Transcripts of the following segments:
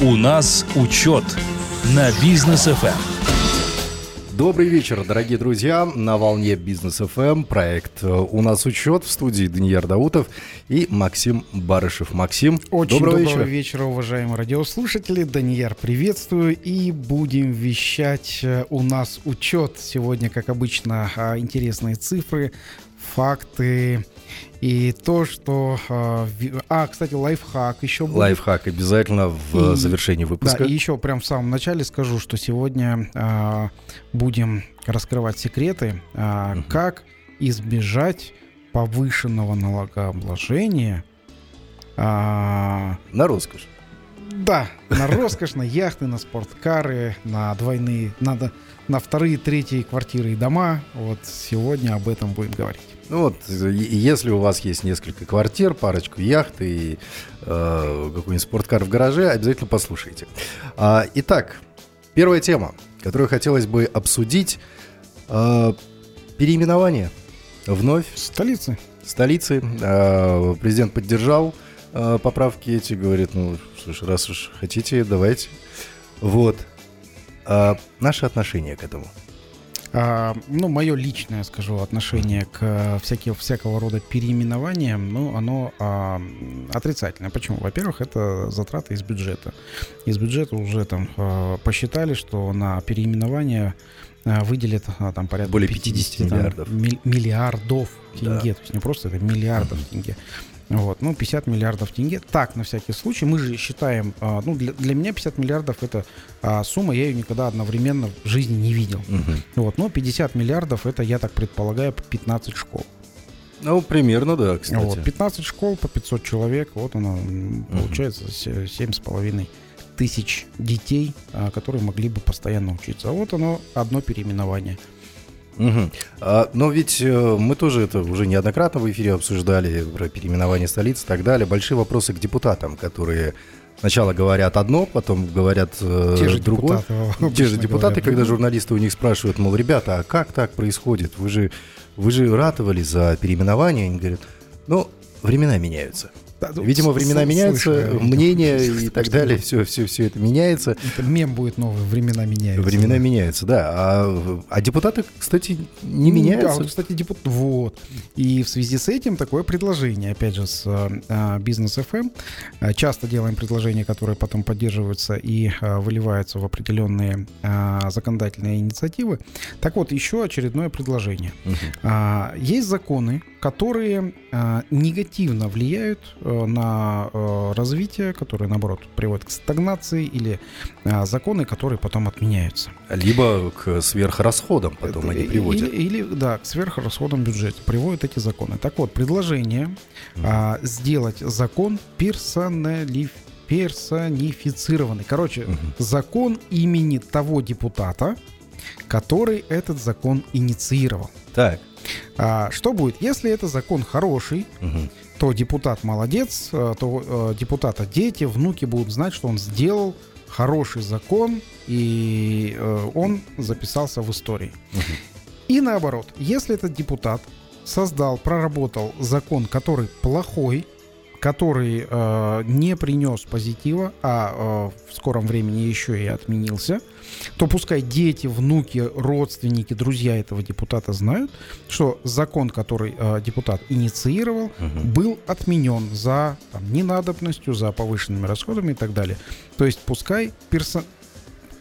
У нас учет на бизнес ФМ. Добрый вечер, дорогие друзья. На волне Бизнес ФМ проект э, «У нас учет» в студии Даниил Даутов и Максим Барышев. Максим, Очень доброго, доброго вечера. вечера, уважаемые радиослушатели. Данияр, приветствую. И будем вещать э, «У нас учет». Сегодня, как обычно, а, интересные цифры, факты и то, что... а, А, кстати, лайфхак еще будет. Лайфхак обязательно в И- завершении Да, выпуска. и еще прям в самом начале скажу, что сегодня а, будем раскрывать секреты, а, Мгм. как избежать повышенного налогообложения. а, На роскошь. да, на роскошь, на яхты, на спорткары, на двойные, надо на вторые, третьи квартиры и дома. Вот сегодня об этом будем говорить. Ну вот, э, если у вас есть несколько квартир, парочку яхт и э, какой-нибудь спорткар в гараже, обязательно послушайте. А, итак, первая тема, которую хотелось бы обсудить, э, переименование вновь Столицы. столицы. Э, Президент поддержал э, поправки эти, говорит, ну, слушай, раз уж хотите, давайте. Вот. А наше отношение к этому. А, ну, мое личное, скажу, отношение к э, всякие, всякого рода переименованиям, ну, оно а, отрицательное. Почему? Во-первых, это затраты из бюджета. Из бюджета уже там э, посчитали, что на переименование э, выделят а, там порядка Более 50 там, миллиардов. миль- миллиардов Да. тенге. То есть не просто это миллиардов тенге. Вот, ну, 50 миллиардов тенге. Так, на всякий случай, мы же считаем, а, ну, для, для меня 50 миллиардов это а, сумма, я ее никогда одновременно в жизни не видел. Мгм. Вот, но 50 миллиардов это, я так предполагаю, 15 школ. Ну, примерно, да, кстати. Вот, 15 школ по 500 человек, вот оно, получается, с половиной тысяч детей, а, которые могли бы постоянно учиться. А вот оно, одно переименование. Мгм. А, но ведь э, мы тоже это уже неоднократно в эфире обсуждали про переименование столиц и так далее. Большие вопросы к депутатам, которые сначала говорят одно, потом говорят э, Те же другое. депутаты. Те обычно же депутаты, говорят когда журналисты у них спрашивают, мол, ребята, а как так происходит? Вы же, вы же ратовали за переименование. Они говорят, ну, времена меняются. Да, ну, Видимо, времена меняются, видел. мнения и так далее, все, все, все это меняется. Это мем будет новый, времена меняются. Времена да. меняются, да. А, а депутаты, кстати, не Ну, меняются. Да, вот, кстати, депутат. Вот. И в связи с этим такое предложение, опять же, с э, бизнес FM. Э, Часто делаем предложения, которые потом поддерживаются и э, выливаются в определенные э, законодательные инициативы. Так вот, еще очередное предложение. Мгм. А, Есть законы, которые а, негативно влияют э, на э, развитие, которые, наоборот, приводят к стагнации, или а, законы, которые потом отменяются. Либо к сверхрасходам потом Это они приводят. Или, или, да, к сверхрасходам бюджета приводят эти законы. Так вот, предложение а, сделать закон персоналив персонифицированный. Короче, Мгм. закон имени того депутата, который этот закон инициировал. Так. А, что будет, если это закон хороший, Мгм. То депутат молодец, э, то э, депутата дети, внуки будут знать, что он сделал хороший закон, и э, он записался в истории. И наоборот, если этот депутат создал, проработал закон, который плохой, который э, не принес позитива, а э, в скором времени еще и отменился, то пускай дети, внуки, родственники, друзья этого депутата знают, что закон, который э, депутат инициировал, Мгм. был отменен за там, ненадобностью, за повышенными расходами и так далее. То есть пускай персо-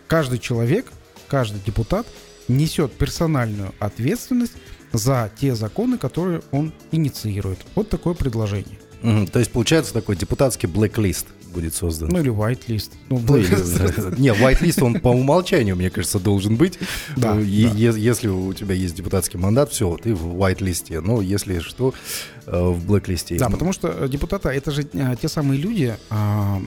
каждый человек, каждый депутат несет персональную ответственность за те законы, которые он инициирует. Вот такое предложение. Мгм. То есть получается такой депутатский блэк-лист будет создан. Ну или white list. Ну, Ну, Не, white-лист, он по умолчанию, мне кажется, должен быть. Да, Ну, е- да. Если у тебя есть депутатский мандат, все, ты в white-листе. Но если что, э, в блэк-листе. Да, потому что э, депутаты это же э, те самые люди, а,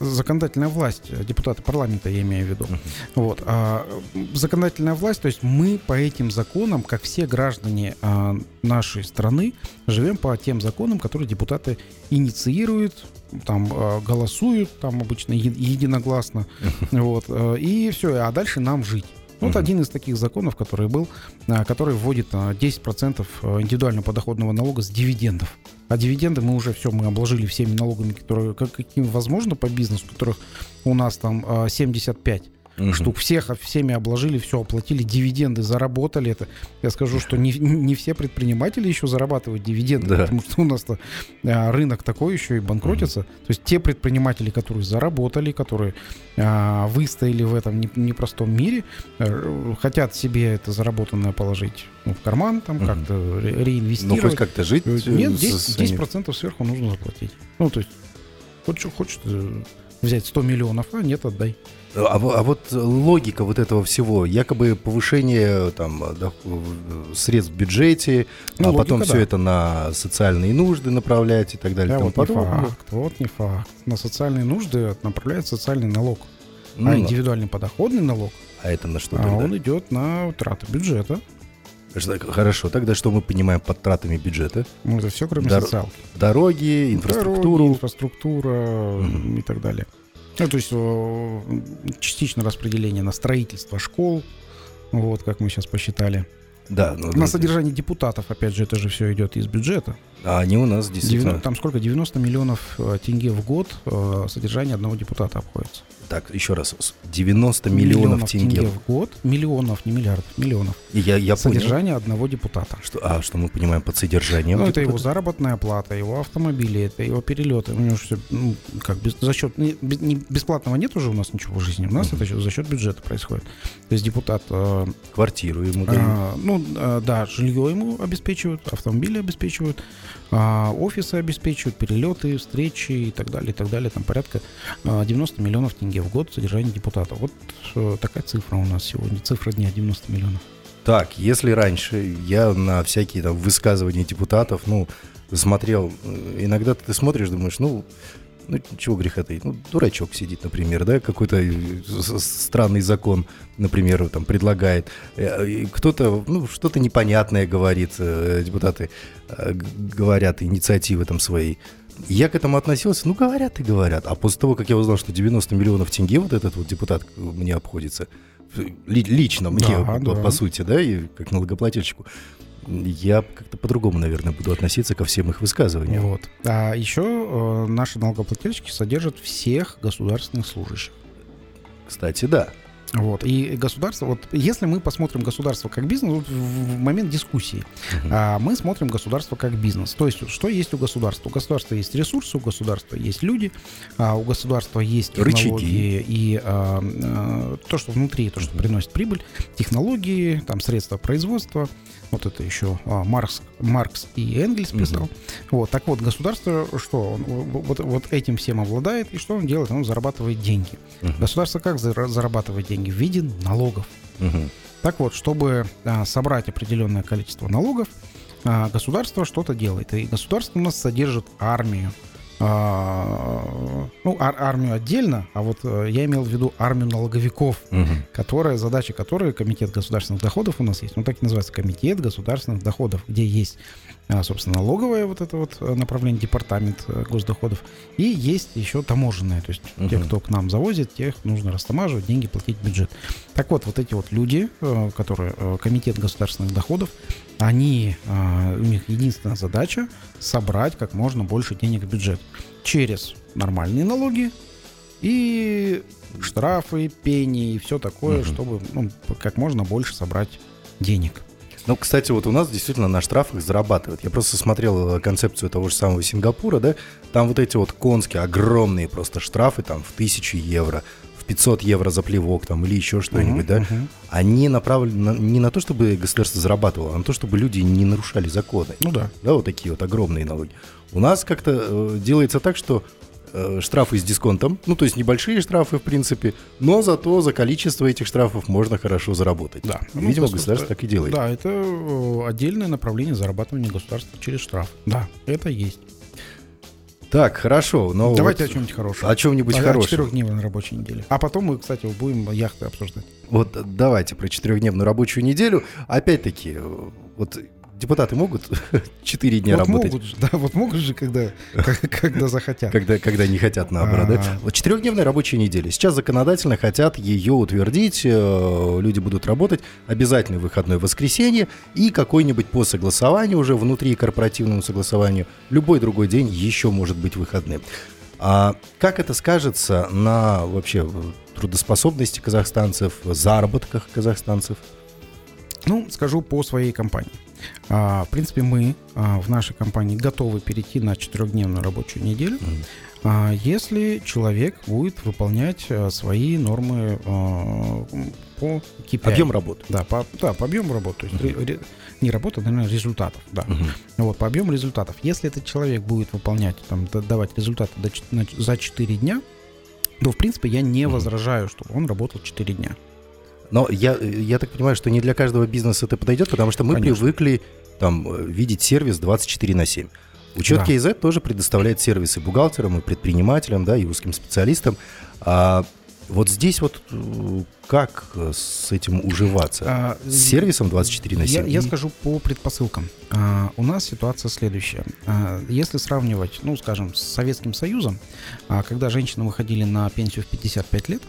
законодательная власть, э, депутаты парламента, я имею в виду. Вот. а, законодательная власть, то есть мы по этим законам, как все граждане а, нашей страны, живем по тем законам, которые депутаты инициируют, там а, голосуют, там обычно единогласно, вот, э, и все, а дальше нам жить. Вот Мгм. один из таких законов, который был, а, который вводит а, 10% индивидуального подоходного налога с дивидендов. А дивиденды мы уже все, мы обложили всеми налогами, которые как, какими возможно по бизнесу, которых у нас там а, 75 Мгм. штук. Всех всеми обложили, все оплатили, дивиденды заработали. Это я скажу, что не, не все предприниматели еще зарабатывают дивиденды, Да. потому что у нас рынок такой еще и банкротится. То есть те предприниматели, которые заработали, которые а, выстояли в этом не- непростом мире, э, хотят себе это заработанное положить ну, в карман, там Мгм. как-то ре- Ну, реинвестировать. хоть как-то жить. Э, Нет, с- 10%, с ними. 10% сверху нужно заплатить. Ну, то есть, хочешь, хочешь э, взять 100 миллионов, а нет, отдай. А, а вот логика вот этого всего, якобы повышение там средств в бюджете, Ну, а потом логика, все да. это на социальные нужды направлять и так далее. Да, вот не факт, вот не факт. На социальные нужды направляет социальный налог. Ну, а индивидуальный подоходный налог, А это на что а тогда? он идет на траты бюджета. Хорошо, тогда что мы понимаем под тратами бюджета? Ну, это все, кроме Дор- социалки. Дороги, инфраструктуру. Дороги, инфраструктура Мгм. и так далее. Ну, то есть э, частично распределение на строительство школ, вот как мы сейчас посчитали. Да, ну, На да. содержание депутатов, опять же, это же все идет из бюджета. А они у нас 90 действительно... там сколько? 90 миллионов э, тенге в год э, содержание одного депутата обходится. Так, еще раз. с- 90 миллионов, тенге. в год. Миллионов, не миллиардов, миллионов. Я, я понял. Содержание одного депутата. Что, а что мы понимаем под содержанием? Ну, это его депутата? заработная плата, его автомобили, это его перелеты. У него все, ну, как без, за счет не, не- бесплатного нет уже у нас ничего в жизни. У нас это за счет бюджета происходит. То есть депутат, э, Квартиру ему дают. а, ну э, да, жилье ему обеспечивают, автомобили обеспечивают, а, офисы обеспечивают, перелеты, встречи и так далее, и так далее. Там порядка а, 90 миллионов тенге в год содержание депутата. Вот э, такая цифра у нас сегодня. Цифра дня 90 миллионов. Так, если раньше я на всякие там высказывания депутатов, ну, смотрел, э, иногда ты смотришь, думаешь, ну, ну, чего греха таить, ну, дурачок сидит, например, да, какой-то э, странный закон, например, там предлагает. Э, Кто-то, ну, что-то непонятное говорит, э, депутаты говорят, инициативы там свои. Я к этому относился, ну, говорят и говорят. А после того, как я узнал, что 90 миллионов тенге вот этот вот депутат мне обходится, ли- лично мне, Да, по, да. по сути, да, и как налогоплательщику, я как-то по-другому, наверное, буду относиться ко всем их высказываниям. Вот. А еще э, наши налогоплательщики содержат всех государственных служащих. Кстати, да. Вот. И государство, вот если мы посмотрим государство как бизнес, вот в момент дискуссии, а мы смотрим государство как бизнес. То есть, что есть у государства? У государства есть ресурсы, у государства есть люди, а у государства есть Рычаги. технологии и а, а, то, что внутри, то, что приносит прибыль, технологии, там средства производства. Вот это еще а, Маркс, Маркс и Энгельс писал. Вот, так вот, государство что? Он вот, вот этим всем обладает, и что он делает? Он зарабатывает деньги. Мгм. Государство как зара- зарабатывает деньги? В виде налогов. Мгм. Так вот, чтобы а, собрать определенное количество налогов, а, государство что-то делает. И государство у нас содержит армию. А, ну, ар- армию отдельно, а вот э, я имел в виду армию налоговиков, Мгм. которая, задача которой Комитет государственных доходов у нас есть. Ну, так и называется Комитет государственных доходов, где есть, собственно, налоговое вот это вот э, направление, департамент э, госдоходов, и есть еще таможенное. То есть те, Мгм. кто к нам завозит, тех нужно растамаживать, деньги платить в бюджет. Так вот, вот эти вот люди, э, которые Комитет государственных доходов, они, а, у них единственная задача собрать как можно больше денег в бюджет через нормальные налоги и штрафы, пени и все такое, Мгм. чтобы ну, как можно больше собрать денег. Ну, кстати, вот у нас действительно на штрафах зарабатывают. Я просто смотрел э, концепцию того же самого Сингапура, да, там вот эти вот конские огромные просто штрафы, там, в тысячу евро, в 500 евро за плевок, там, или еще что-нибудь, да, Мгм. они направлены на- не на то, чтобы государство зарабатывало, а на то, чтобы люди не нарушали законы. Ну да. Да, вот такие вот огромные налоги. У нас как-то э, делается так, что штрафы с дисконтом, ну, то есть небольшие штрафы, в принципе, но зато за количество этих штрафов можно хорошо заработать. Да. И, Ну, Видимо, государство- так и делает. Да, это э, отдельное направление зарабатывания государства через штраф. Да, это есть. Так, хорошо, но Давайте вот о чем-нибудь хорошем. о чем-нибудь О- О хорошем. четырехдневной рабочей неделе. А потом мы, кстати, будем яхты обсуждать. Вот э, давайте про четырехдневную рабочую неделю. Опять-таки, э, вот депутаты могут 4 дня вот работать? Могут да, вот могут же, когда, когда захотят. Когда, когда не хотят, наоборот. Да? А. Вот четырехдневная рабочая неделя. Сейчас законодательно хотят ее утвердить. э, Люди будут работать. Обязательный выходной воскресенье и какой-нибудь по согласованию, уже внутри корпоративному согласованию, любой другой день еще может быть выходным. А как это скажется на вообще трудоспособности казахстанцев, заработках казахстанцев? Ну, скажу по своей компании. А, в принципе, мы а, в нашей компании готовы перейти на четырехдневную рабочую неделю, а, если человек будет выполнять свои нормы по KPI. Объем работы. Да, по, да, по объему работы. То есть ре- не работы, наверное, результатов. Да. Вот, по объему результатов. Если этот человек будет выполнять, там, да- давать результаты до за 4 дня, то, в принципе, я не Мгм. возражаю, чтобы он работал 4 дня. Но я, я так понимаю, что не для каждого бизнеса это подойдет, потому что мы Конечно. привыкли там э, видеть сервис 24 на 7. Учет Да. KZ тоже предоставляет сервисы бухгалтерам и предпринимателям, да, и узким специалистам. А вот здесь вот э, как э, с этим уживаться? А, С сервисом 24 на 7? Я, я скажу по предпосылкам. А, у нас ситуация следующая. А, если сравнивать, ну, скажем, с Советским Союзом, а, когда женщины выходили на пенсию в 55 лет,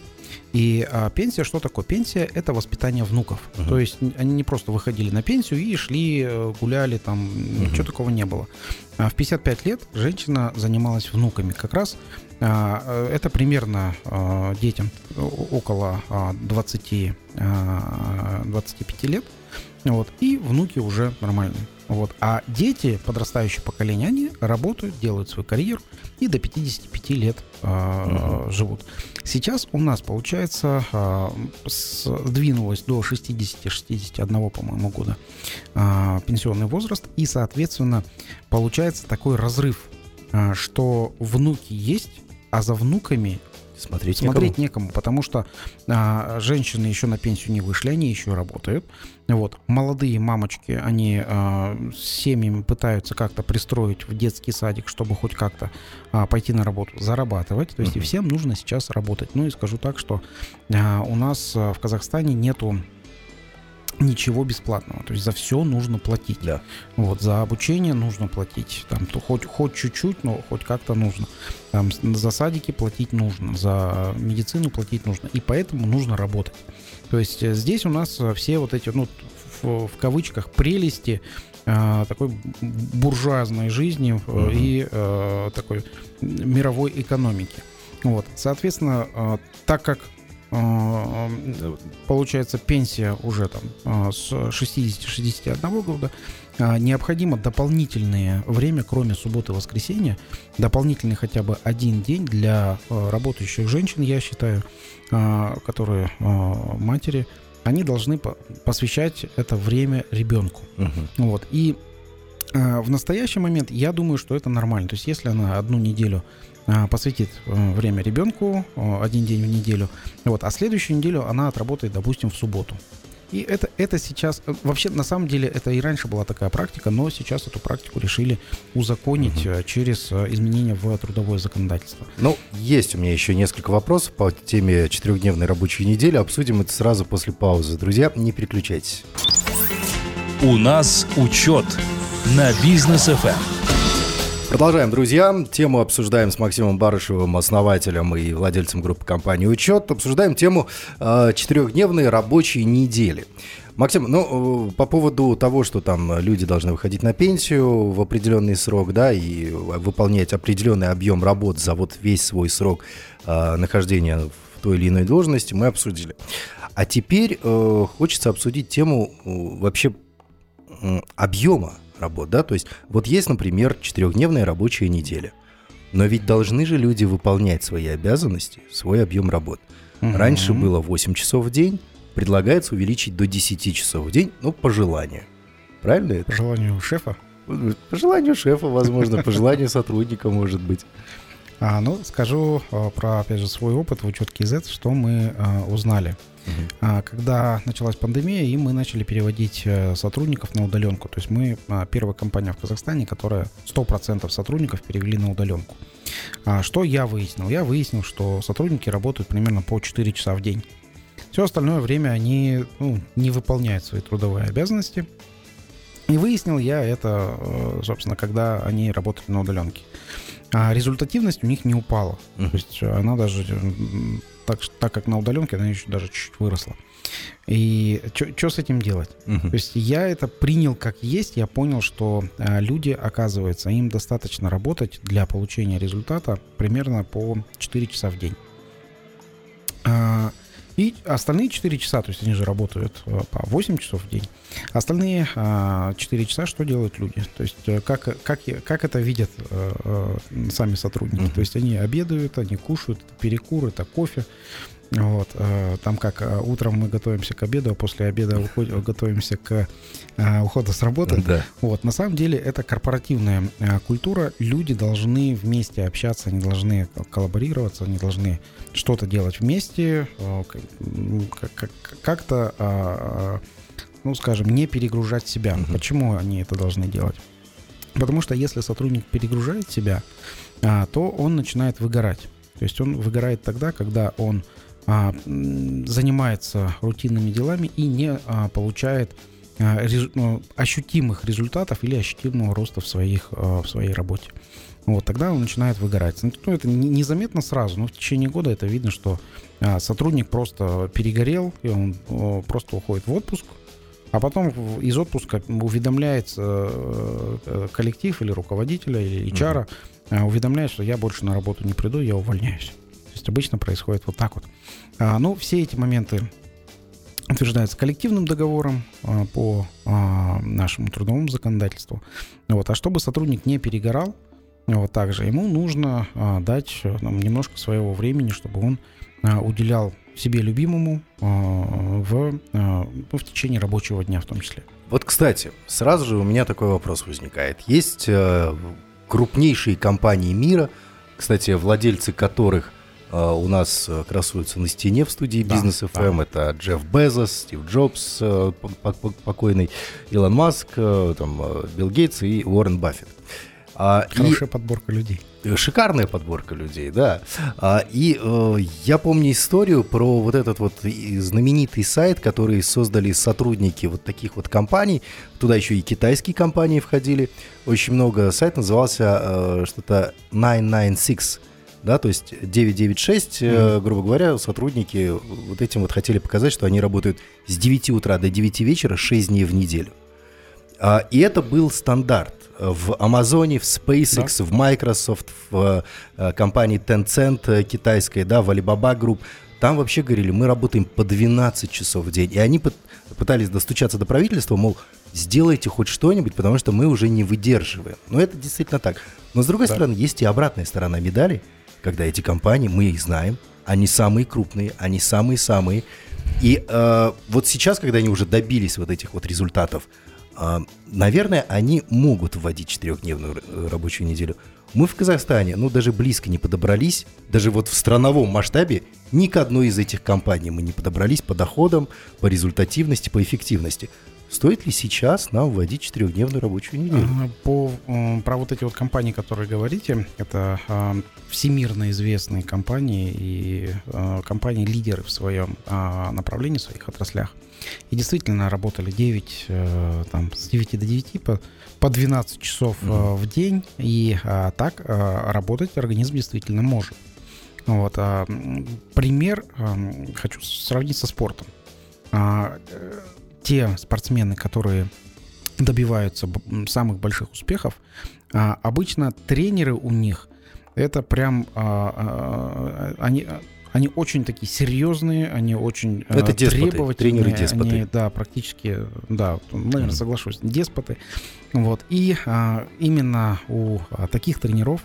и а, пенсия что такое? Пенсия это воспитание внуков. Мгм. То есть они не просто выходили на пенсию и шли, э, гуляли, там ничего такого не было. А в 55 лет женщина занималась внуками. Как раз а, э, это примерно а, детям около а, 20, а, 25 лет. Вот, и внуки уже нормальные. Вот. А дети, подрастающее поколение, они работают, делают свою карьеру и до 55 лет а, живут. Сейчас у нас, получается, с- сдвинулось до 60-61, по-моему, года а, пенсионный возраст. И, соответственно, получается такой разрыв, а, что внуки есть, а за внуками Смотреть, смотреть некому, потому что а, женщины еще на пенсию не вышли, они еще работают. Вот. Молодые мамочки, они а, с семьями пытаются как-то пристроить в детский садик, чтобы хоть как-то а, пойти на работу, зарабатывать. То есть и всем нужно сейчас работать. Ну и скажу так, что а, у нас а, в Казахстане нету ничего бесплатного. То есть за все нужно платить. Да. Вот, за обучение нужно платить. Там, то хоть, хоть чуть-чуть, но хоть как-то нужно. Там, за садики платить нужно, за медицину платить нужно. И поэтому нужно работать. То есть э, здесь у нас э, все вот эти, ну, в, в кавычках, прелести э, такой буржуазной жизни э, Мгм. и э, такой мировой экономики. Вот. Соответственно, так как получается пенсия уже там э, с 60-61 года, э, необходимо дополнительное время, кроме субботы и воскресенья, дополнительный хотя бы один день для э, работающих женщин, я считаю, э, которые э, матери, они должны по- посвящать это время ребенку. Мгм. Вот. И э, в настоящий момент я думаю, что это нормально. То есть, если она одну неделю э, посвятит э, время ребенку, э, один день в неделю, вот, а следующую неделю она отработает, допустим, в субботу. И это, это сейчас, э, вообще, на самом деле, это и раньше была такая практика, но сейчас эту практику решили узаконить э, через э, изменения в трудовое законодательство. Ну, есть у меня еще несколько вопросов по теме четырехдневной рабочей недели. Обсудим это сразу после паузы. Друзья, не переключайтесь. У нас учет на бизнес FM. Продолжаем, друзья. Тему обсуждаем с Максимом Барышевым, основателем и владельцем группы компании «Учет». Обсуждаем тему э, четырехдневной рабочей недели. Максим, ну, э, по поводу того, что там люди должны выходить на пенсию в определенный срок, да, и выполнять определенный объем работ за вот весь свой срок э, нахождения в той или иной должности, мы обсудили. А теперь э, хочется обсудить тему э, вообще м, объема работ, да, то есть вот есть, например, четырехдневная рабочая неделя, но ведь должны же люди выполнять свои обязанности, свой объем работ. Раньше Мгм. было 8 часов в день, предлагается увеличить до 10 часов в день, ну, по желанию. Правильно это? По желанию шефа. По желанию шефа, возможно, по желанию сотрудника, может быть. А, ну, скажу а, про, опять же, свой опыт в учетке Z, что мы а, узнали. А, Когда началась пандемия, и мы начали переводить э, сотрудников на удаленку. То есть мы а, первая компания в Казахстане, которая 100% сотрудников перевели на удаленку. А, Что я выяснил? Я выяснил, что сотрудники работают примерно по 4 часа в день. Все остальное время они ну, не выполняют свои трудовые обязанности. И выяснил я это, э, собственно, когда они работали на удаленке. А результативность у них не упала. То есть она даже, так, так как на удаленке, она еще даже чуть-чуть выросла. И что с этим делать? Мгм. То есть я это принял как есть, я понял, что а, люди, оказывается, им достаточно работать для получения результата примерно по 4 часа в день. А, И остальные 4 часа, то есть они же работают э, по 8 часов в день, остальные а, 4 часа что делают люди? То есть э, как, как, как это видят э, сами сотрудники? То есть они обедают, они кушают, это перекур, это кофе. Вот, э, там как э, утром мы готовимся к обеду, а после обеда уходим, готовимся к э, уходу с работы. Да. Вот, на самом деле это корпоративная э, культура. Люди должны вместе общаться, они должны кол- коллаборироваться, они должны что-то делать вместе, э, как-то, а, ну, скажем, не перегружать себя. Мгм. Почему они это должны делать? Потому что если сотрудник перегружает себя, а, то он начинает выгорать. То есть он выгорает тогда, когда он а, занимается рутинными делами и не а, получает а, ну, ощутимых результатов или ощутимого роста в, своих, а, в своей работе. Вот, тогда он начинает выгорать. Ну, это не- незаметно сразу, но в течение года это видно, что а, сотрудник просто перегорел, и он просто уходит в отпуск, а потом из отпуска уведомляет э, э, коллектив или руководителя, или HR, э, уведомляет, что я больше на работу не приду, я увольняюсь. Есть обычно происходит вот так вот. А, ну, все эти моменты утверждаются коллективным договором а, по а, нашему трудовому законодательству. Вот. А чтобы сотрудник не перегорал, вот также ему нужно а, дать э, нам немножко своего времени, чтобы он уделял себе любимому в, в течение рабочего дня в том числе. Вот, кстати, сразу же у меня такой вопрос возникает. Есть э, крупнейшие компании мира, кстати, владельцы которых у нас э, красуются на стене в студии Да, Бизнес FM. Это Джефф Безос, Стив Джобс, э, по- по- покойный Илон Маск, э, там, Билл Гейтс и Уоррен Баффет. А, и- Хорошая подборка людей. Шикарная подборка людей, да. А, и я помню историю про вот этот вот и знаменитый сайт, который создали сотрудники вот таких вот компаний. Туда еще и китайские компании входили. Очень много. Сайт назывался что-то 996. Да, то есть 996, э, грубо говоря, сотрудники вот этим вот хотели показать, что они работают с 9 утра до 9 вечера 6 дней в неделю. А, И это был стандарт в Амазоне, в SpaceX, в Microsoft, в э, компании Tencent э, китайской, да, в Alibaba Group. Там вообще говорили, мы работаем по 12 часов в день. И они пыт- пытались достучаться до правительства, мол, сделайте хоть что-нибудь, потому что мы уже не выдерживаем. Но это действительно так. Но с другой Да. стороны, есть и обратная сторона медали, когда эти компании, мы их знаем, они самые крупные, они самые-самые. И э, вот сейчас, когда они уже добились вот этих вот результатов, а, наверное, они могут вводить четырехдневную э, рабочую неделю. Мы в Казахстане, ну, даже близко не подобрались, даже вот в страновом масштабе ни к одной из этих компаний мы не подобрались по доходам, по результативности, по эффективности. Стоит ли сейчас нам вводить четырехдневную рабочую неделю? А, По, про вот эти вот компании, которые говорите, это а, всемирно известные компании и а, компании-лидеры в своем а, направлении, в своих отраслях. И действительно работали 9, э, там, с 9 до 9 по, по 12 часов э, в день. И так работать организм действительно может. Вот, пример хочу сравнить со спортом. Те спортсмены, которые добиваются самых больших успехов, а, обычно тренеры у них это прям а, а, они они очень такие серьезные, они очень Это деспоты, требовательные, тренеры-деспоты. они, да, практически, да, наверное, Мгм. соглашусь, деспоты. Вот и а, именно у а, таких тренеров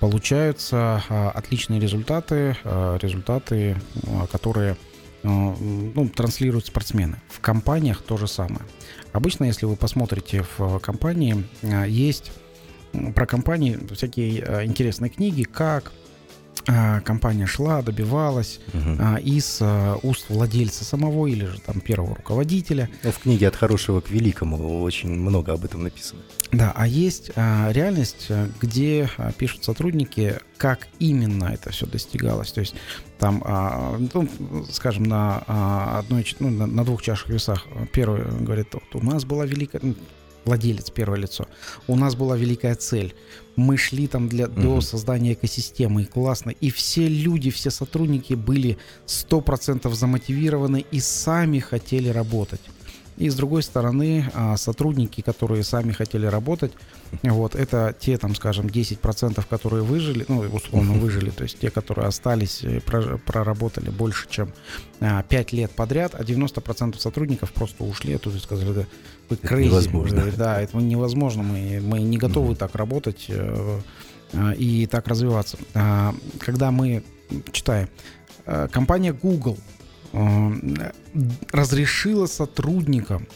получаются а, отличные результаты, а, результаты, а, которые ну, транслируют спортсмены. В компаниях то же самое. Обычно, если вы посмотрите в компании, а, есть про компании всякие интересные книги, как компания шла, добивалась Мгм. а, из а, уст владельца самого или же там первого руководителя. Ну, в книге «От хорошего к великому» очень много об этом написано. Да, а есть а, реальность, а, где а, пишут сотрудники, как именно это все достигалось. То есть там, а, ну, скажем, на а, одной, ну, на, на двух чашах весах. Первый говорит, вот у нас была великая, ну, владелец, первое лицо. У нас была великая цель. Мы шли там для, угу. до создания экосистемы, и классно. И все люди, все сотрудники были 100% замотивированы и сами хотели работать. И с другой стороны, а, сотрудники, которые сами хотели работать, вот, это те, там, скажем, 10%, которые выжили, ну, условно выжили, то есть те, которые остались, э, проработали больше, чем 5 а, лет подряд, а 90% сотрудников просто ушли оттуда и сказали, да, вы crazy. Невозможно. Да, это невозможно, мы, мы не готовы так работать э, и так развиваться. А, когда мы читаем, компания Google разрешила сотрудникам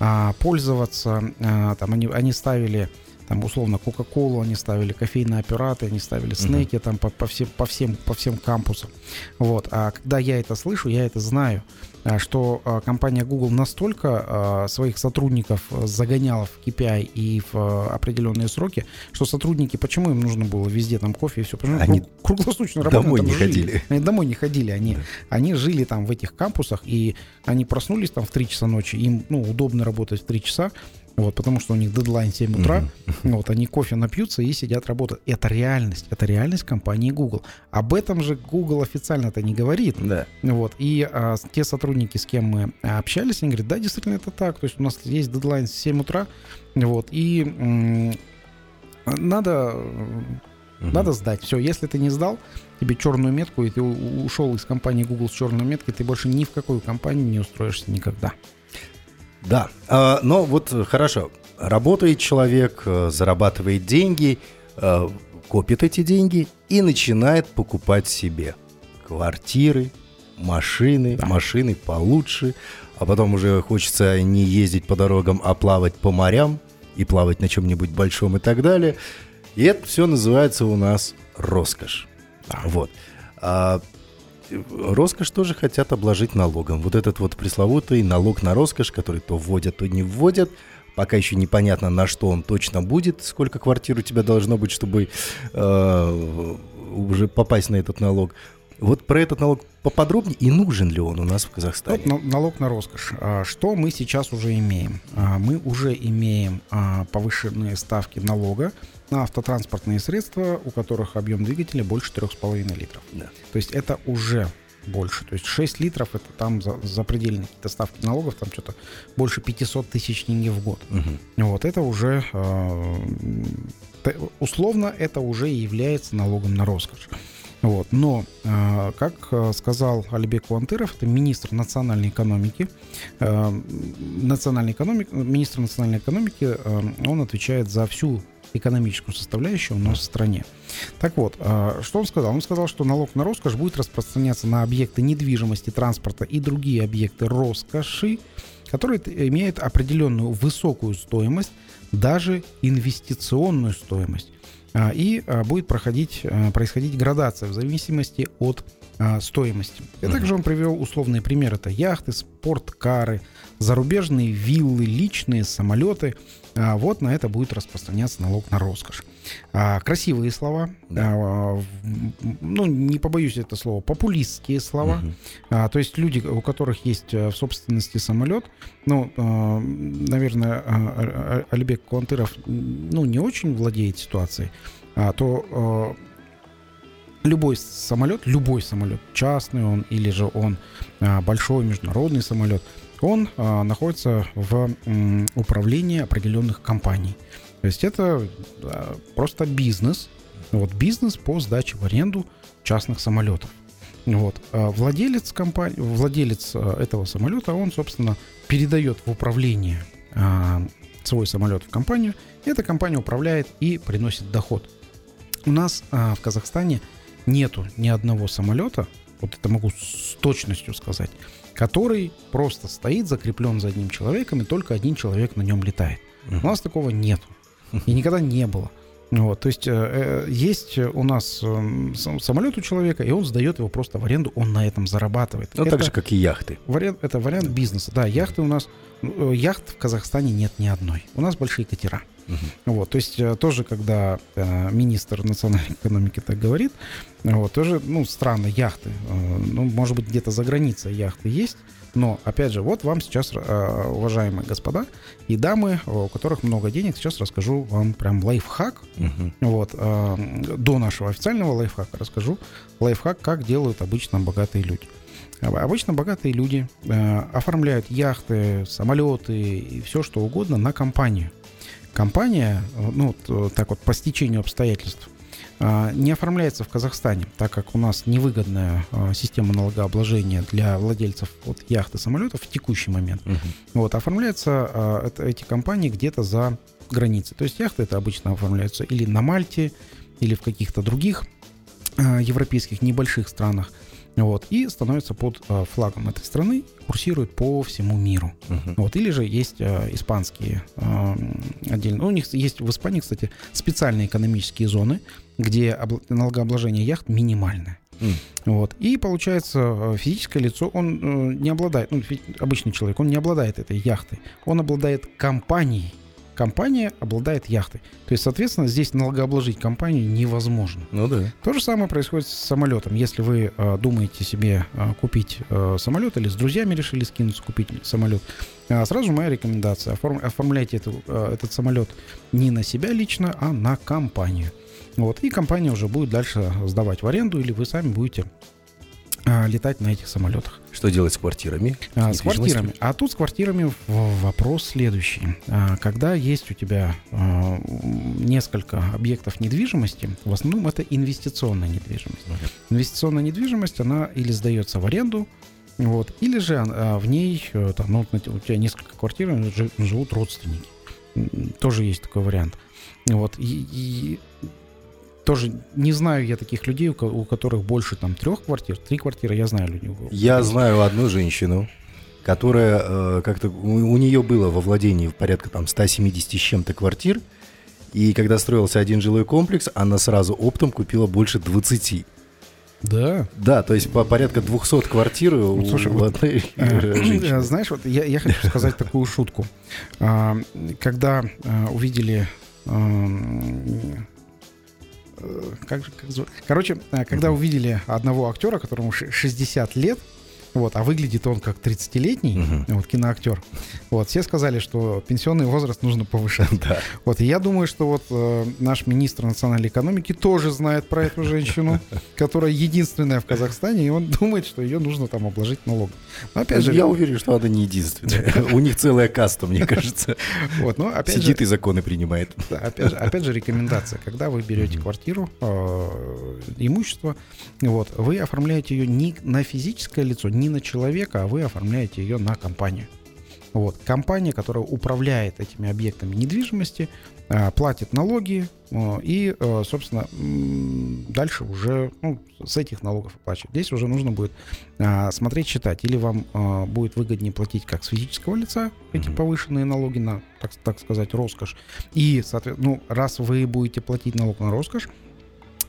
а, пользоваться, а, там они, они ставили там условно Кока-Колу, они ставили кофейные аппараты, они ставили снеки uh-huh. там по, по, всем, по, всем, по всем кампусам. Вот. А когда я это слышу, я это знаю, а, что а, компания Google настолько а, своих сотрудников загоняла в KPI и в определенные сроки, что сотрудники, почему им нужно было везде там кофе и все, потому они круглосуточно работали. Домой не жили. ходили. Они домой не ходили, они, да. они жили там в этих кампусах, и они проснулись там в 3 часа ночи, им ну, удобно работать в 3 часа, вот, потому что у них дедлайн 7 утра. Mm-hmm. Вот, они кофе напьются и сидят работать. Это реальность. Это реальность компании Google. Об этом же Google официально это не говорит. Да. Вот, и а, те сотрудники, с кем мы общались, они говорят, да, действительно это так. То есть у нас есть дедлайн 7 утра. Вот, и м- надо... Угу. Надо сдать. Все, если ты не сдал, тебе черную метку, и ты ушел из компании Google с черной меткой, ты больше ни в какую компанию не устроишься никогда. Да, а, но вот хорошо, работает человек, э, зарабатывает деньги, э, копит эти деньги и начинает покупать себе квартиры, машины, да. машины получше, а потом уже хочется не ездить по дорогам, а плавать по морям и плавать на чем-нибудь большом и так далее. И это все называется у нас роскошь. Да. Вот. А роскошь тоже хотят обложить налогом. Вот этот вот пресловутый налог на роскошь, который то вводят, то не вводят. Пока еще непонятно, на что он точно будет, сколько квартир у тебя должно быть, чтобы э, уже попасть на этот налог. Вот про этот налог поподробнее и нужен ли он у нас в Казахстане? Вот налог на роскошь. А, что мы сейчас уже имеем? А, мы уже имеем а, повышенные ставки налога на автотранспортные средства, у которых объем двигателя больше 3,5 литров. Да. То есть это уже больше. То есть 6 литров это там за, запредельные какие-то ставки налогов, там что-то больше 500 тысяч тенге в год. Угу. Вот это уже условно это уже является налогом на роскошь. Вот. Но, э, как э, сказал Алибек Куантыров, это министр национальной экономики, э, национальной экономики, министр национальной экономики, он отвечает за всю экономическую составляющую у нас в стране. Так вот, что он сказал? Он сказал, что налог на роскошь будет распространяться на объекты недвижимости, транспорта и другие объекты роскоши, которые имеют определенную высокую стоимость, даже инвестиционную стоимость. А, и а, будет проходить, а, происходить градация в зависимости от стоимости. И также он привел условные примеры. Это яхты, спорткары, зарубежные виллы, личные самолеты. Вот на это будет распространяться налог на роскошь. Красивые слова, да. ну, не побоюсь это слова, популистские слова. Угу. То есть люди, у которых есть в собственности самолет, ну, наверное, Алибек Куантыров, ну, не очень владеет ситуацией, а, то э, любой самолет, любой самолет, частный он или же он а, большой международный самолет, он а, находится в управлении определенных компаний. То есть это а, просто бизнес, вот бизнес по сдаче в аренду частных самолетов. Вот. Владелец компании, владелец этого самолета, он, собственно, передает в управление свой самолет в компанию. И эта компания управляет и приносит доход. У нас в Казахстане нету ни одного самолета, вот это могу с точностью сказать, который просто стоит закреплен за одним человеком, и только один человек на нем летает. У нас такого нету. И никогда не было. Вот, то есть э, э есть у нас э, самолет у человека, и он сдает его просто в аренду, он на этом зарабатывает. Ну, так же, как и яхты. Вариант, это вариант бизнеса. Да, яхты у нас, э, яхт в Казахстане нет ни одной. У нас большие катера. Вот, то есть э, тоже, когда э, министр национальной экономики так говорит, вот, тоже, ну, странно, яхты, э, ну, может быть, где-то за границей яхты есть, но, опять же, вот вам сейчас, э, уважаемые господа и дамы, у которых много денег, сейчас расскажу вам прям лайфхак. Мгм. Вот, э, до нашего официального лайфхака расскажу лайфхак, как делают обычно богатые люди. Обычно богатые люди э, оформляют яхты, самолеты и все что угодно на компанию. Компания, э, ну, э, так вот, по стечению обстоятельств, э, не оформляется в Казахстане, так как у нас невыгодная э, система налогообложения для владельцев вот, яхт и самолетов в текущий момент. Мгм. Вот, оформляются а, это- эти компании где-то за границей. То есть яхты это обычно оформляются или на Мальте, или в каких-то других а, европейских небольших странах. Вот, и становятся под а, флагом этой страны, курсируют по всему миру. Мгм. Вот, или же есть а, испанские а, м, отдельно. Ну, у них есть в Испании, кстати, специальные экономические зоны, где налогообложение яхт минимальное. Вот. И получается, э, физическое лицо, он э, не обладает, ну, обычный человек, он не обладает этой яхтой, он обладает компанией. Компания обладает яхтой. То есть, соответственно, здесь налогообложить компанию невозможно. Ну да. То же самое происходит с самолетом. Если вы э, думаете себе э, купить э, самолет или с друзьями решили скинуться купить самолет, э, сразу моя рекомендация: оформ- оформляйте эту, э, этот самолет не на себя лично, а на компанию. Вот, и компания уже будет дальше сдавать в аренду, или вы сами будете э, летать на этих самолетах. Что делать с квартирами? А, с квартирами. А тут с квартирами вопрос следующий. А, Когда есть у тебя а, несколько объектов недвижимости, в основном это инвестиционная недвижимость. Мгм. Инвестиционная недвижимость, она или сдается в аренду, вот, или же а, в ней, э, там, ну, у тебя несколько квартир, жи- живут родственники. Тоже есть такой вариант. Вот, и, и тоже не знаю я таких людей, у ко- у которых больше там трех квартир, три квартиры, я знаю людей. Я знаю одну женщину, которая э, как-то у, у нее было во владении порядка там 170 с чем-то квартир, и когда строился один жилой комплекс, она сразу оптом купила больше 20. Да. Да, то есть по порядка 200 квартир у, Ну, слушай, у вот, одной Э, женщины. Знаешь, вот я, я хочу сказать такую шутку. А, Когда а, увидели... э, Как как? Короче, а, когда увидели одного актера, которому ш- 60 лет, вот, а выглядит он как 30-летний, Мгм. вот, киноактер, вот, все сказали, что пенсионный возраст нужно повышать. Да. Вот, и я думаю, что вот э, наш министр национальной экономики тоже знает про эту женщину, которая единственная в Казахстане, и он думает, что ее нужно там обложить налогом. Но опять же, Я уверен, что она не единственная. У них целая каста, мне кажется. вот, но опять Сидит же, и законы принимает. да, опять же, опять же рекомендация, когда вы берете квартиру, э, имущество, вот, вы оформляете ее не на физическое лицо, не на человека, а вы оформляете ее на компанию. Вот. Компания, которая управляет этими объектами недвижимости, э, платит налоги э, и, э, собственно, дальше уже ну, с этих налогов оплачивать. Здесь уже нужно будет смотреть, считать. Или вам будет выгоднее платить как с физического лица эти повышенные налоги на, так, так сказать, роскошь. И, соответственно, ну, раз вы будете платить налог на роскошь,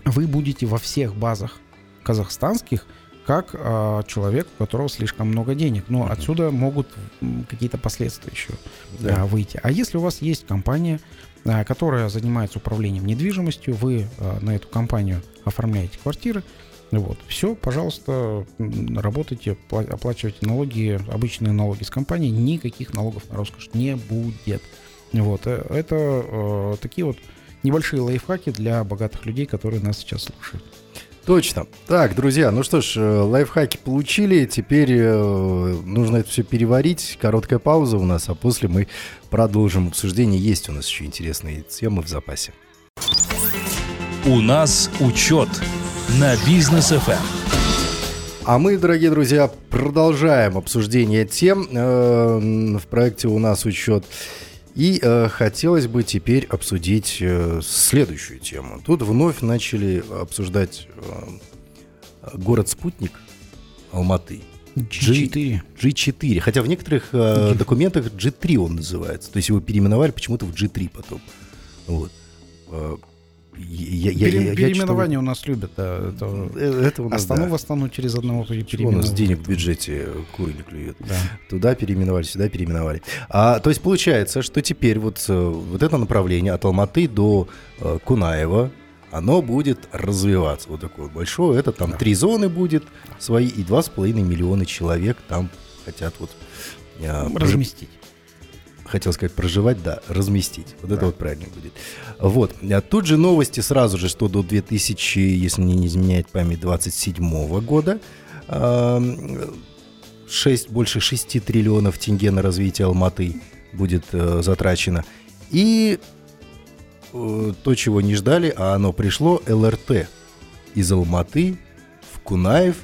вы будете во всех базах казахстанских как а, человек, у которого слишком много денег. Но Мгм. отсюда могут какие-то последствия еще Да. а, выйти. А если у вас есть компания, а, которая занимается управлением недвижимостью, вы а, на эту компанию оформляете квартиры, вот, все, пожалуйста, работайте, пла- оплачивайте налоги, обычные налоги с компании, никаких налогов на роскошь не будет. Вот, э, это э, такие вот небольшие лайфхаки для богатых людей, которые нас сейчас слушают. Точно. Так, друзья, ну что ж, э, лайфхаки получили. Теперь э, нужно это все переварить. Короткая пауза у нас, а после мы продолжим обсуждение. Есть у нас еще интересные темы в запасе. У нас учет на бизнес Эм. ФМ. А мы, дорогие друзья, продолжаем обсуждение тем. Э, В проекте у нас учет. И э, хотелось бы теперь обсудить э, следующую тему. Тут вновь начали обсуждать э, город-спутник Алматы. G4. G4. Хотя в некоторых э, документах G3 он называется. То есть его переименовали почему-то в G3 потом. Вот. Я, я, Пере- я- я переименование читал- у нас любят. да, это- Э, Это у нас, Астану да. в Астану через одного пере- Чего у нас денег в бюджете куры не клюют. Да. Туда переименовали, сюда переименовали. А, то есть получается, что теперь вот, э, вот это направление от Алматы до э, Кунаева, оно будет развиваться. Вот такое большое. Это там Да. три зоны будет свои, и два с половиной миллиона человек там хотят вот... э, прожи- Разместить. Хотел сказать проживать, да, разместить. Вот это Да. вот правильно будет. Вот. А тут же новости сразу же, что до 2000, если мне не изменяет память, 27 года а, 6, больше 6 триллионов тенге на развитие Алматы будет э, затрачено. И э, то, чего не ждали, а оно пришло, ЛРТ из Алматы в Кунаев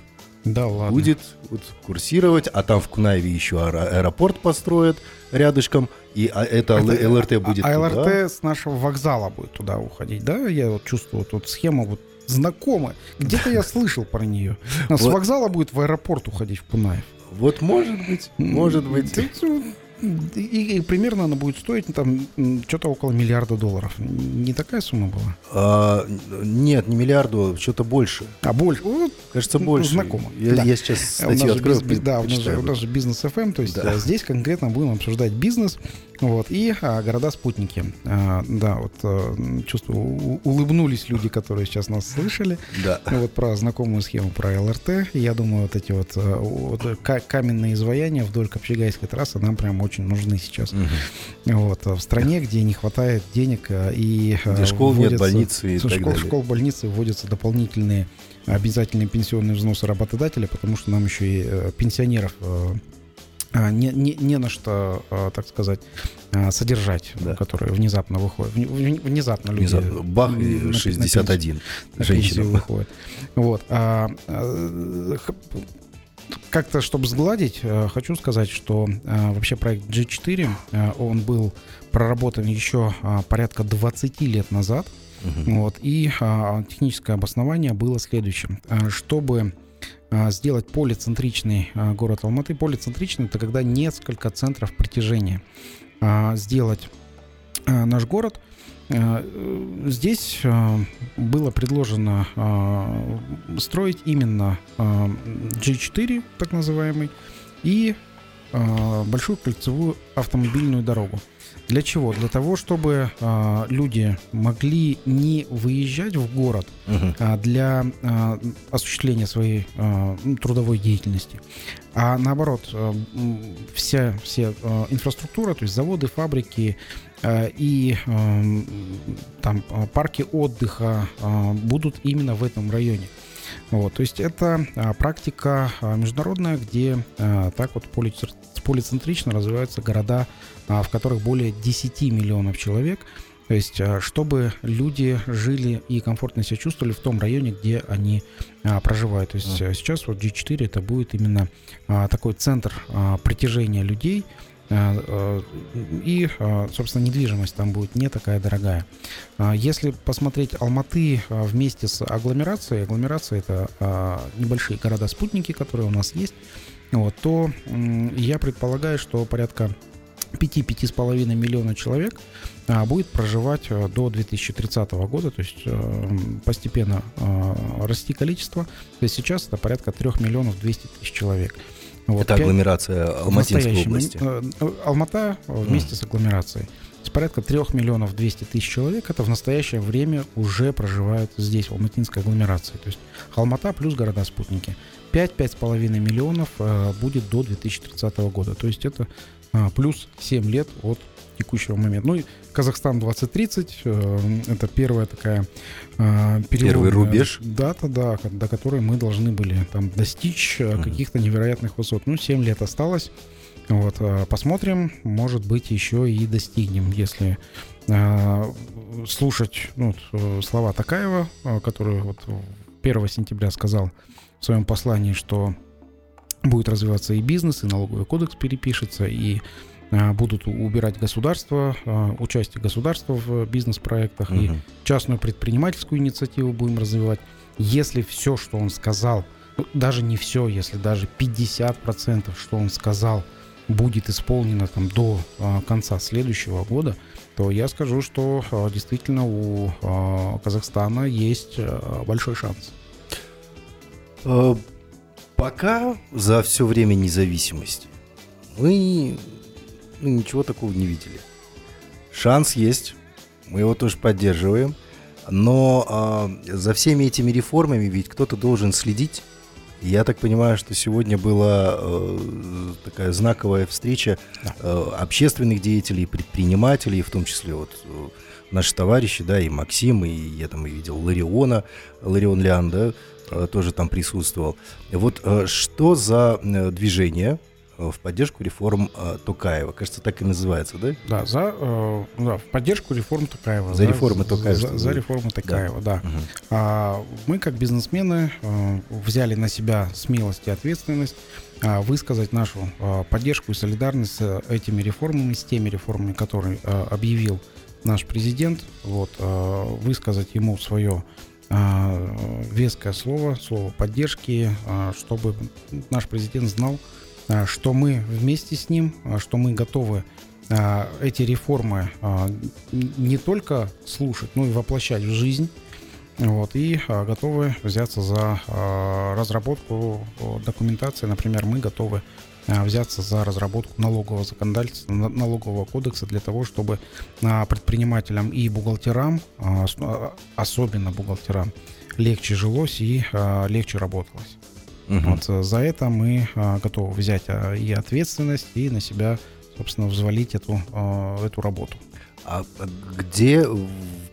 Да, ладно. будет вот курсировать, а там в Кунаеве еще аэро- аэропорт построят рядышком, и а, это, Это- ЛРТ будет а туда. ЛРТ с нашего вокзала будет туда уходить, да? Я вот чувствую, вот схема вот знакомая. Где-то я слышал про нее. А С Вот. вокзала будет в аэропорт уходить в Кунаев. Вот может быть, может быть. И, и примерно она будет стоить ну, там что-то около миллиарда долларов. Не такая сумма была? А, нет, не миллиарду, что-то больше. А больше. Вот, Кажется, Ну, больше. знакомо. Я, Да. я сейчас статью открою. биз- биз- да, у нас, же, у нас же бизнес FM, то есть Да. а, здесь конкретно будем обсуждать бизнес, вот, и а, города-спутники. А, да, вот а, чувствую, улыбнулись люди, которые сейчас нас слышали. Да. Ну, вот про знакомую схему про ЛРТ. Я думаю, вот эти вот, э, вот ка- каменные изваяния вдоль Копчегайской трассы нам прям очень нужны сейчас. Мгм. Вот, э, в стране, где не хватает денег э, и... э, Где школ нет, вводятся- больницы и школ, так далее. школ, больницы вводятся дополнительные обязательные пенсионные взносы работодателя, потому что нам еще и э, пенсионеров э, а, не, не, не на что, э, так сказать, э, содержать, Да. которые внезапно выходят. Вне- вне- Внезапно люди... Внезапно. Бах, на- и на пен- 61 на пенсию женщина. выходит. Вот. А, а, х- как-то, чтобы сгладить, э, хочу сказать, что а, вообще проект G4, а, он был проработан еще порядка 20 лет назад. Мгм. Вот, и техническое обоснование было следующим. Чтобы сделать полицентричный город Алматы, полицентричный это когда несколько центров притяжения. Сделать наш город, э, здесь а, было предложено а, строить именно а, G4, так называемый, и большую кольцевую автомобильную дорогу. Для чего? Для того, чтобы люди могли не выезжать в город а, для а, осуществления своей а, трудовой деятельности, а наоборот, а, вся, вся а, инфраструктура, то есть заводы, фабрики и ам, там а, парки отдыха а, будут именно в этом районе. Вот, то есть это практика международная, где так вот полицентрично развиваются города, в которых более 10 миллионов человек. То есть, чтобы люди жили и комфортно себя чувствовали в том районе, где они а, проживают. То есть а, сейчас вот G4 это будет именно а, такой центр а, притяжения людей. А, а, И, а, собственно, недвижимость там будет не такая дорогая. Если посмотреть Алматы вместе с агломерацией, агломерация это небольшие города-спутники, которые у нас есть, вот, то я предполагаю, что порядка 5-5,5 миллиона человек будет проживать до 2030 года, то есть постепенно расти количество. То есть сейчас это порядка 3 миллионов 200 тысяч человек. Вот, Это пять- агломерация в Алматинской области. момен- э, Алмата э, вместе с агломерацией. То есть порядка 3 миллионов 200 тысяч человек это в настоящее время уже проживают здесь, в Алматинской агломерации. То есть Алмата плюс города-спутники. 5-5,5 миллионов э, будет до 2030 года. То есть это плюс 7 лет от текущего момента. Ну и Казахстан 2030 э, это первая такая э, переломная рубеж. дата, да, до которой мы должны были там достичь э, каких-то невероятных высот. Ну, 7 лет осталось. Вот, посмотрим, может быть, еще и достигнем, если э, слушать ну, слова Такаева, который вот 1 сентября сказал в своем послании, что будет развиваться и бизнес, и налоговый кодекс перепишется, и а, будут убирать государство, а, участие государства в бизнес-проектах, и Мгм. частную предпринимательскую инициативу будем развивать. Если все, что он сказал, ну, даже не все, если даже 50%, что он сказал, будет исполнено там до а, конца следующего года, то я скажу, что действительно у Казахстана есть большой шанс. Э, Пока за все время независимости мы ну, ничего такого не видели. Шанс есть, мы его тоже поддерживаем, но а, за всеми этими реформами ведь кто-то должен следить. И Я так понимаю, что сегодня была э, такая знаковая встреча э, общественных деятелей, предпринимателей, в том числе вот э, наши товарищи, да, и Максим, и я там и видел Лариона, Ларион Лян, да, э, тоже там присутствовал. Вот э, что за э, движение э, в поддержку реформ э, Токаева? Кажется, так и называется, да? Да, за, э, да, в поддержку реформ Токаева. За да, реформы Токаева, За, за реформы Токаева, да. Мгм. А, мы, как бизнесмены, э, взяли на себя смелость и ответственность высказать нашу поддержку и солидарность с этими реформами, с теми реформами, которые объявил наш президент. Вот, высказать ему свое веское слово, слово поддержки, а, чтобы наш президент знал, а, что мы вместе с ним, а, что мы готовы а, эти реформы а, не только слушать, но и воплощать в жизнь. Вот, и а, готовы взяться за а, разработку а, документации. Например, мы готовы а, взяться за разработку налогового законодательства, на- налогового кодекса для того, чтобы а, предпринимателям и бухгалтерам, а, а, особенно бухгалтерам, легче жилось и а, легче работалось. Мгм. Вот э, за это мы а, готовы взять а, и ответственность, и на себя, собственно, взвалить эту, а, эту работу. А где,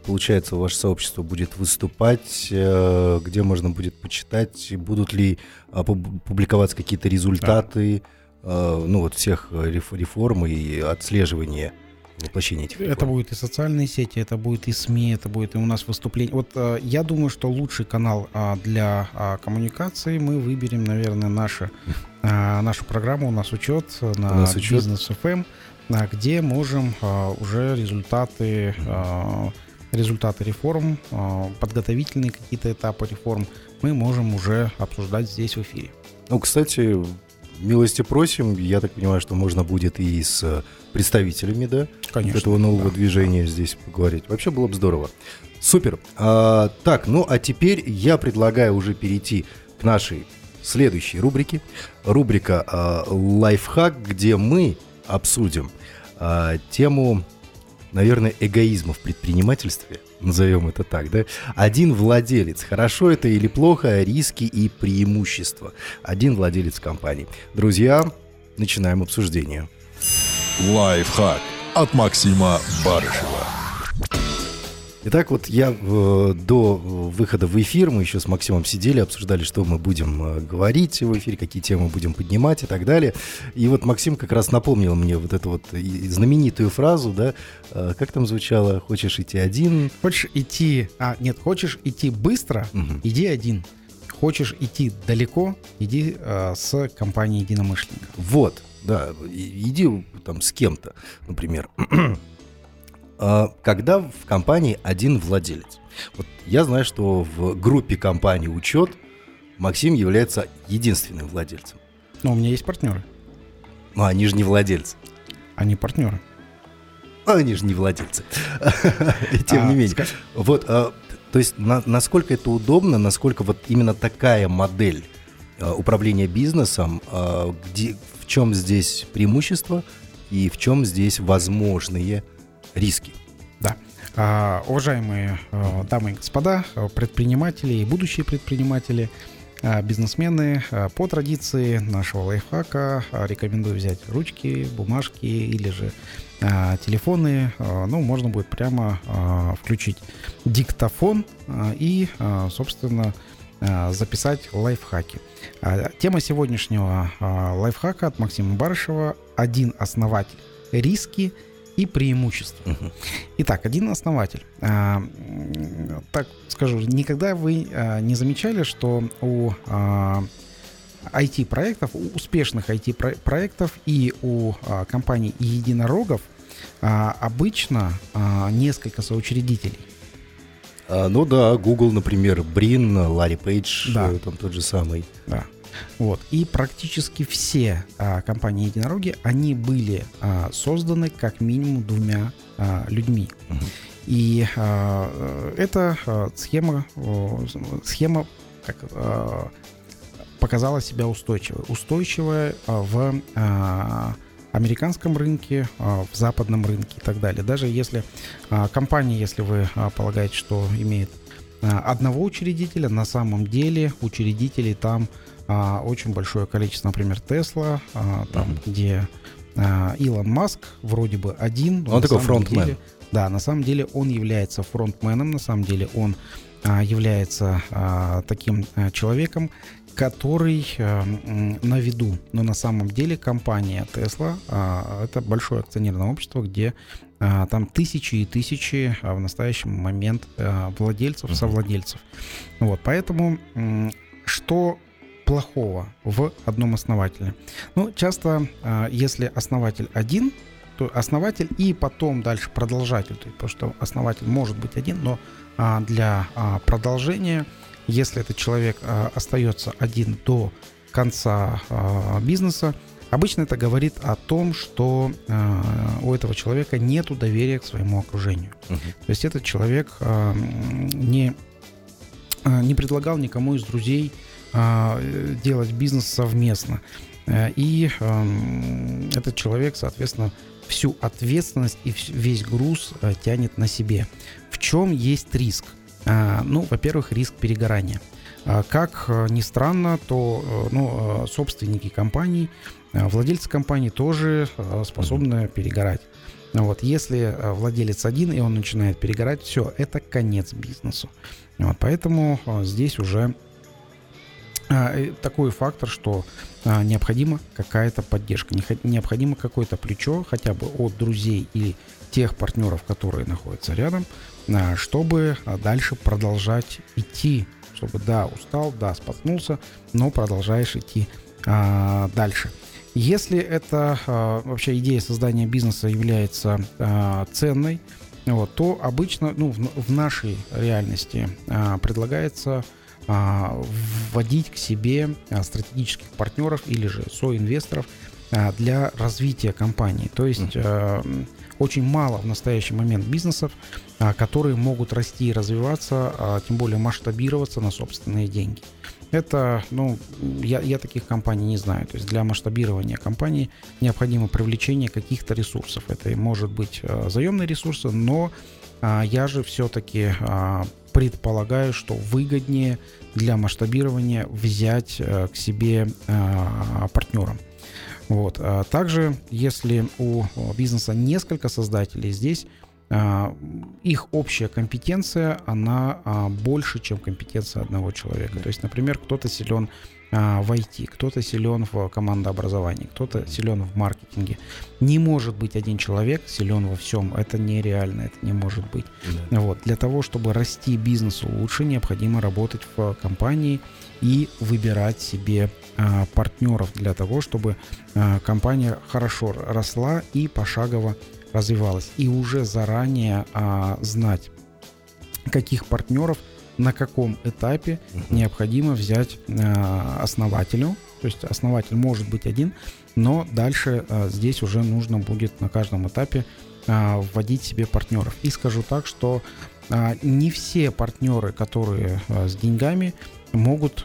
получается, ваше сообщество будет выступать, э, где можно будет почитать, будут ли а, пуб- публиковаться какие-то результаты, э, ну вот всех э, реф- реформ и отслеживания воплощения этих Это реформ? будет и социальные сети, это будет и СМИ, это будет и у нас выступление. Вот э, я думаю, что лучший канал а, для а, коммуникации мы выберем, наверное, наши, а, нашу программу «У нас учет» на нас учет. бизнес FM, а, где можем уже результаты, результаты реформ, подготовительные какие-то этапы реформ мы можем уже обсуждать здесь в эфире. Ну, кстати, милости просим. Я так понимаю, что можно будет и с э, представителями, да, Конечно. этого нового да. движения здесь поговорить. Вообще было бы здорово. Супер. А, так, ну а теперь я предлагаю уже перейти к нашей следующей рубрике. Рубрика а, «Лайфхак», где мы обсудим а, тему, наверное, эгоизма в предпринимательстве. Назовем это так, да? Один владелец. Хорошо это или плохо? Риски и преимущества. Один владелец компании. Друзья, начинаем обсуждение. Лайфхак от Максима Барышева. Итак, вот я э, до выхода в эфир, мы еще с Максимом сидели, обсуждали, что мы будем э, говорить в эфире, какие темы будем поднимать и так далее. И вот Максим как раз напомнил мне вот эту вот знаменитую фразу, да, э, как там звучало, хочешь идти один, Хочешь идти... А, нет, хочешь идти быстро, Мгм. иди один. Хочешь идти далеко, иди э, с компанией единомышленников. Вот, да, иди там с кем-то, например. А, Когда в компании один владелец. Вот я знаю, что в группе компании «Учет» Максим является единственным владельцем. Но у меня есть партнеры. Ну, они же не владельцы. Они партнеры. Ну, Они же не владельцы. И Тем А, не менее. ска- Вот, а, то есть, на- насколько это удобно, насколько вот именно такая модель а, управления бизнесом, а, где, в чем здесь преимущество и в чем здесь возможные риски? Да. А, уважаемые э, дамы и господа, предприниматели и будущие предприниматели, э, бизнесмены, э, по традиции нашего лайфхака рекомендую взять ручки, бумажки или же телефоны. Ну, можно будет прямо включить диктофон и, собственно, записать лайфхаки. А, Тема сегодняшнего лайфхака от Максима Барышева «Один основатель. Риски и преимущества». Итак, один основатель. А, так скажу, никогда вы а, не замечали, что у а, IT-проектов, у успешных IT-проектов и у а, компаний единорогов а, обычно а, несколько соучредителей. А, ну да, Google, например, Брин, Ларри Пейдж, Да. э, там тот же самый. Да. Вот. И практически все а, компании единороги, они были а, созданы как минимум двумя а, людьми. И а, эта а, схема, схема как, а, показала себя устойчивой. Устойчивая а, в а, американском рынке, а, в западном рынке и так далее. Даже если а, компания, если вы полагаете, что имеет одного учредителя, на самом деле учредителей там а, очень большое количество, например, Тесла, а, там, Мгм. где а, Илон Маск вроде бы один. но Он такой фронтмен. деле- да, на самом деле он является фронтменом, на самом деле он а, является а, таким а, человеком, который м, на виду. Но на самом деле компания Tesla а, это большое акционерное общество, где а, там тысячи и тысячи в настоящий момент владельцев, совладельцев. Вот, поэтому что плохого в одном основателе? Ну, часто, а, если основатель один, то основатель и потом дальше продолжатель, то есть, потому что основатель может быть один, но а, для а, продолжения, если этот человек остается один до конца бизнеса, обычно это говорит о том, что у этого человека нет доверия к своему окружению. Мгм. То есть этот человек не, не предлагал никому из друзей делать бизнес совместно. Э, И ам, этот человек, соответственно, всю ответственность и весь груз э, тянет на себе. В чем есть риск? А, Ну, во-первых, риск перегорания. А, Как э, ни странно, то ну, собственники компаний, владельцы компаний тоже способны перегорать. Вот, если владелец один и он начинает перегорать, все, это конец бизнесу. Вот, поэтому здесь уже а, такой фактор, что а, необходима какая-то поддержка, необходимо какое-то плечо хотя бы от друзей или тех партнеров, которые находятся рядом, а, чтобы а, дальше продолжать идти, чтобы да, устал, да, споткнулся, но продолжаешь идти а, дальше. Если это а, вообще идея создания бизнеса является а, ценной, вот, то обычно ну, в, нашей реальности а, предлагается а, вводить к себе а, стратегических партнеров или же соинвесторов а, для развития компании. То есть а, очень мало в настоящий момент бизнесов, а, которые могут расти и развиваться, а, тем более масштабироваться на собственные деньги. Это, ну, я, я таких компаний не знаю. То есть для масштабирования компании необходимо привлечение каких-то ресурсов. Это может быть а, заемные ресурсы, но а, я же все-таки предполагаю, что выгоднее для масштабирования взять э, к себе а, партнером. Вот. А Также, если у э, бизнеса несколько создателей, здесь а, их общая компетенция, она а, больше, чем компетенция одного человека. То есть, например, кто-то силен а, в IT, кто-то силен в командообразовании, кто-то силен в маркетинге. Не может быть один человек силен во всем. Это нереально, это не может быть. Да. Вот. Для того, чтобы расти бизнесу лучше, необходимо работать в компании и выбирать себе а, партнеров для того, чтобы а, компания хорошо росла и пошагово развивалась. И уже заранее а, знать, каких партнеров на каком этапе необходимо взять а, основателю. То есть основатель может быть один, но дальше а, здесь уже нужно будет на каждом этапе а, вводить себе партнеров. И скажу так, что не все партнеры, которые с деньгами, могут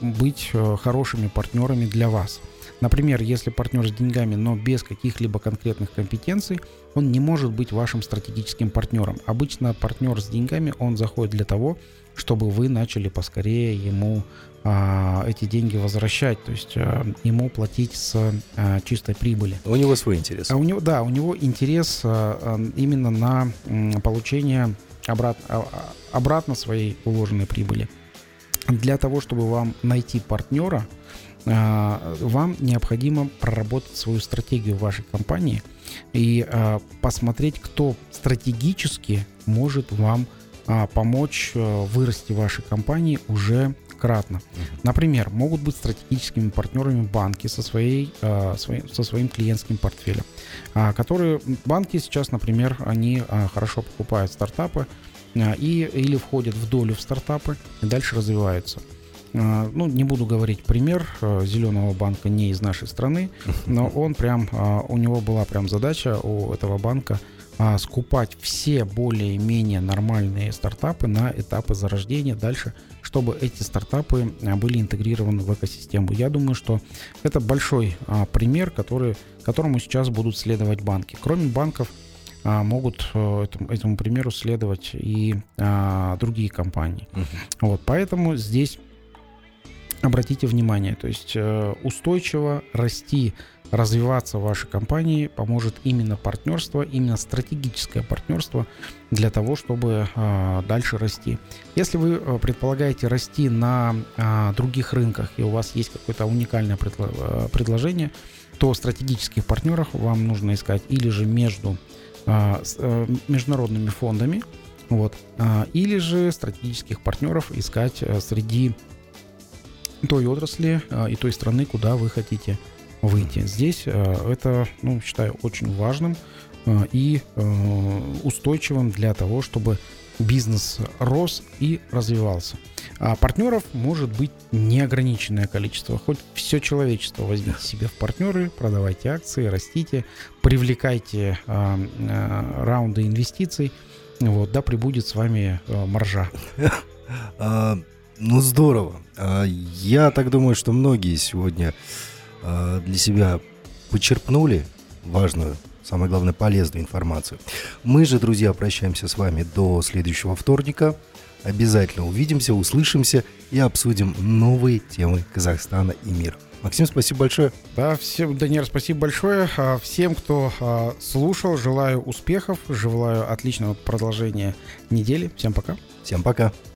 быть хорошими партнерами для вас. Например, если партнер с деньгами, но без каких-либо конкретных компетенций, он не может быть вашим стратегическим партнером. Обычно партнер с деньгами, он заходит для того, чтобы вы начали поскорее ему а, эти деньги возвращать, то есть а, ему платить с а, чистой прибыли. У него свой интерес. А у него, да, у него интерес а, а, именно на м, получение обрат, а, а, обратно своей уложенной прибыли. Для того, чтобы вам найти партнера, а, вам необходимо проработать свою стратегию в вашей компании и а, посмотреть, кто стратегически может вам а, помочь а, вырасти вашей компании уже кратно. Например, могут быть стратегическими партнерами банки со, своей, а, своим, со своим клиентским портфелем, а, которые банки сейчас, например, они а, хорошо покупают стартапы а, и или входят в долю в стартапы и дальше развиваются. А, ну, не буду говорить пример а, зеленого банка не из нашей страны, но он прям, а, у него была прям задача у этого банка а, скупать все более-менее нормальные стартапы на этапы зарождения дальше, чтобы эти стартапы были интегрированы в экосистему. Я думаю, что это большой пример, который, которому сейчас будут следовать банки. Кроме банков, могут а, этому, этому примеру следовать и а, другие компании. Вот, поэтому здесь обратите внимание, то есть э, устойчиво расти, развиваться вашей компании поможет именно партнерство, именно стратегическое партнерство для того, чтобы э, дальше расти. Если вы э, предполагаете расти на э, других рынках и у вас есть какое-то уникальное э, предложение, то стратегических партнеров вам нужно искать или же между э, международными фондами, вот, а, или же стратегических партнеров искать среди той отрасли а, и той страны, куда вы хотите выйти. Здесь а, это, ну, считаю, очень важным а, и э, устойчивым для того, чтобы бизнес рос и развивался. А партнеров может быть неограниченное количество. Хоть все человечество возьмите себе в партнеры, продавайте акции, растите, привлекайте а, а, раунды инвестиций. Вот, да, прибудет с вами э, маржа. Ну, здорово. А, я так думаю, что многие сегодня а, для себя почерпнули важную, самое главное, полезную информацию. Мы же, друзья, прощаемся с вами до следующего вторника. Обязательно увидимся, услышимся и обсудим новые темы Казахстана и мира. Максим, спасибо большое. Да, всем, Даниэль, спасибо большое. А, Всем, кто слушал, желаю успехов, желаю отличного продолжения недели. Всем пока. Всем пока.